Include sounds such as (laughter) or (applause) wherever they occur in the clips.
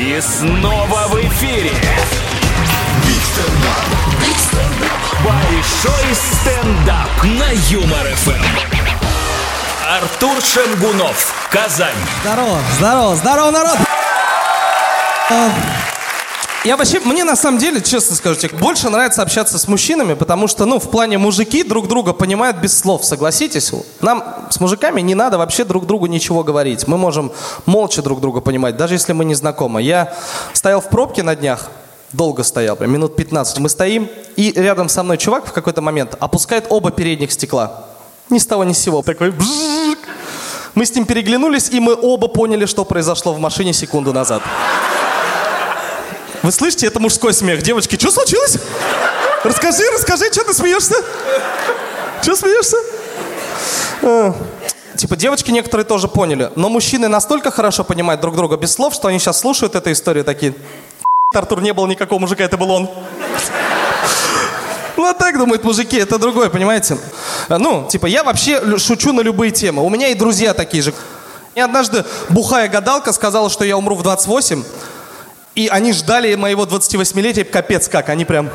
И снова в эфире. Большой стендап на Юмор ФМ. Артур Шемгунов, Казань. Здорово, здорово, здорово, народ! Я вообще, мне на самом деле, честно скажу тебе, больше нравится общаться с мужчинами, потому что, ну, в плане мужики друг друга понимают без слов, согласитесь? Нам с мужиками не надо вообще друг другу ничего говорить. Мы можем молча друг друга понимать, даже если мы не знакомы. Я стоял в пробке на днях, долго стоял, прям минут 15. Мы стоим, и рядом со мной чувак в какой-то момент опускает оба передних стекла. Ни с того ни с сего. Такой бжик. Мы с ним переглянулись, и мы оба поняли, что произошло в машине секунду назад. Вы слышите, это мужской смех. Девочки, что случилось? Расскажи, расскажи, что ты смеешься? Что смеешься? А, Типа девочки некоторые тоже поняли, но мужчины настолько хорошо понимают друг друга без слов, что они сейчас слушают эту историю такие. Артур не был никакого мужика, это был он. Ну, а так думают мужики, это другое, понимаете? А, Ну, типа, я вообще шучу на любые темы. У меня и друзья такие же. Мне однажды бухая гадалка сказала, что я умру в 28, и они ждали моего 28-летия, капец как, они прям...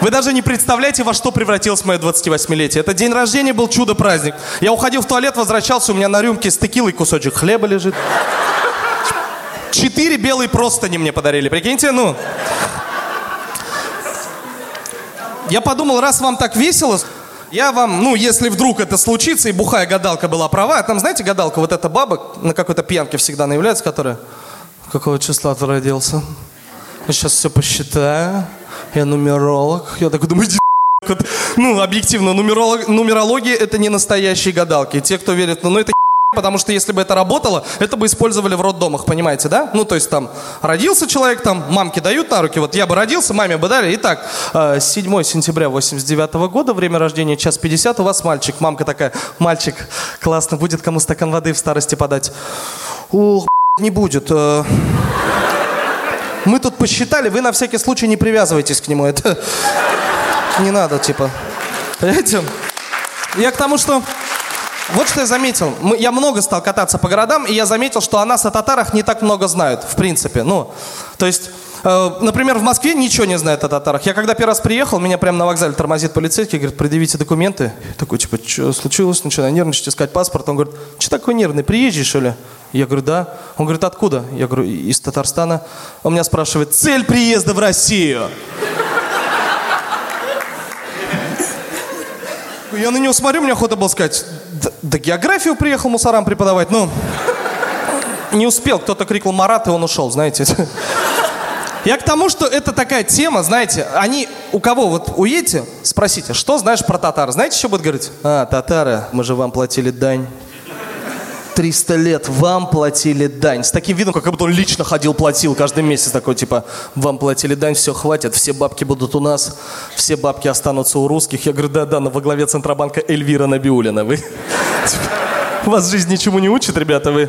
Вы даже не представляете, во что превратилось мое 28-летие. Это день рождения был чудо-праздник. Я уходил в туалет, возвращался, у меня на рюмке с текилой кусочек хлеба лежит. Четыре белые простыни мне подарили, прикиньте, ну. Я подумал, раз вам так весело, я вам, ну, если вдруг это случится, и бухая гадалка была права, а там, знаете, гадалка, вот эта баба на какой-то пьянке всегда наявляется, которая, какого числа ты родился? Я сейчас все посчитаю, я нумеролог. Я такой думаю, иди ну, объективно, нумеролог, нумерология это не настоящие гадалки. Те, кто верит, ну, ну это Потому что если бы это работало, это бы использовали в роддомах, понимаете, да? Ну, то есть там родился человек, там мамки дают на руки, вот я бы родился, маме бы дали. Итак, э, 7 сентября 89 года, время рождения, час 50, у вас мальчик. Мамка такая, мальчик, классно, будет кому стакан воды в старости подать. Ох, не будет. э. Мы тут посчитали, вы на всякий случай не привязывайтесь к нему. Это не надо, типа. Понимаете? Я к тому, что вот что я заметил. Я много стал кататься по городам, и я заметил, что о нас, о татарах, не так много знают, в принципе. Ну, то есть, например, в Москве ничего не знают о татарах. Я когда первый раз приехал, меня прямо на вокзале тормозит полицейский, говорит, предъявите документы. Я такой, типа, что случилось? Начинаю нервничать, искать паспорт. Он говорит, что такой нервный, приезжий, что ли? Я говорю, да. Он говорит, откуда? Я говорю, из Татарстана. Он меня спрашивает, цель приезда в Россию. Я на него смотрю, мне охота было сказать, да географию приехал мусорам преподавать, ну, не успел, кто-то крикнул Марат, и он ушел, знаете. Я к тому, что это такая тема, знаете, они, у кого, вот уедете, спросите, что знаешь про татар? Знаете, что будут говорить? А, татары, мы же вам платили дань. 300 лет вам платили дань. С таким видом, как будто он лично ходил, платил каждый месяц. Такой, типа, вам платили дань, все, хватит, все бабки будут у нас, все бабки останутся у русских. Я говорю, да-да, но во главе Центробанка Эльвира Набиулина. Вы, (laughs) типа, вас жизнь ничему не учит, ребята, вы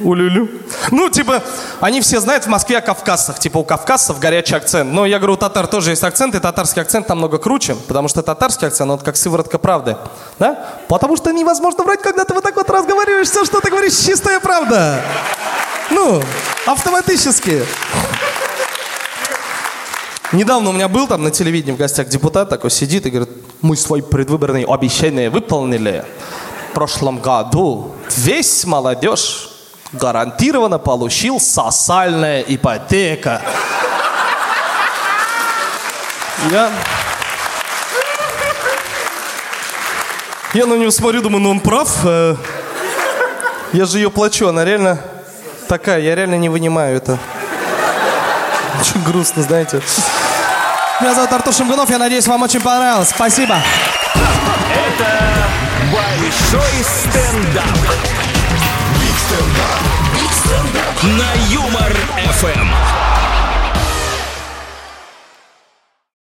улюлю. Ну, типа, они все знают в Москве о кавказцах. Типа, у кавказцев горячий акцент. Но я говорю, у татар тоже есть акцент, и татарский акцент намного круче, потому что татарский акцент, он как сыворотка правды. Да? Потому что невозможно врать, когда ты вот так вот разговариваешь, все, что ты говоришь, чистая правда. Ну, автоматически. Недавно у меня был там на телевидении в гостях депутат такой сидит и говорит, мы свои предвыборные обещания выполнили. В прошлом году весь молодежь гарантированно получил социальная ипотека. Я... Я на него смотрю, думаю, ну он прав. э, Я же ее плачу, она реально такая, я реально не вынимаю это. Очень грустно, знаете. Меня зовут Артур Шамгунов, я надеюсь, вам очень понравилось. Спасибо. Большой стендап. На.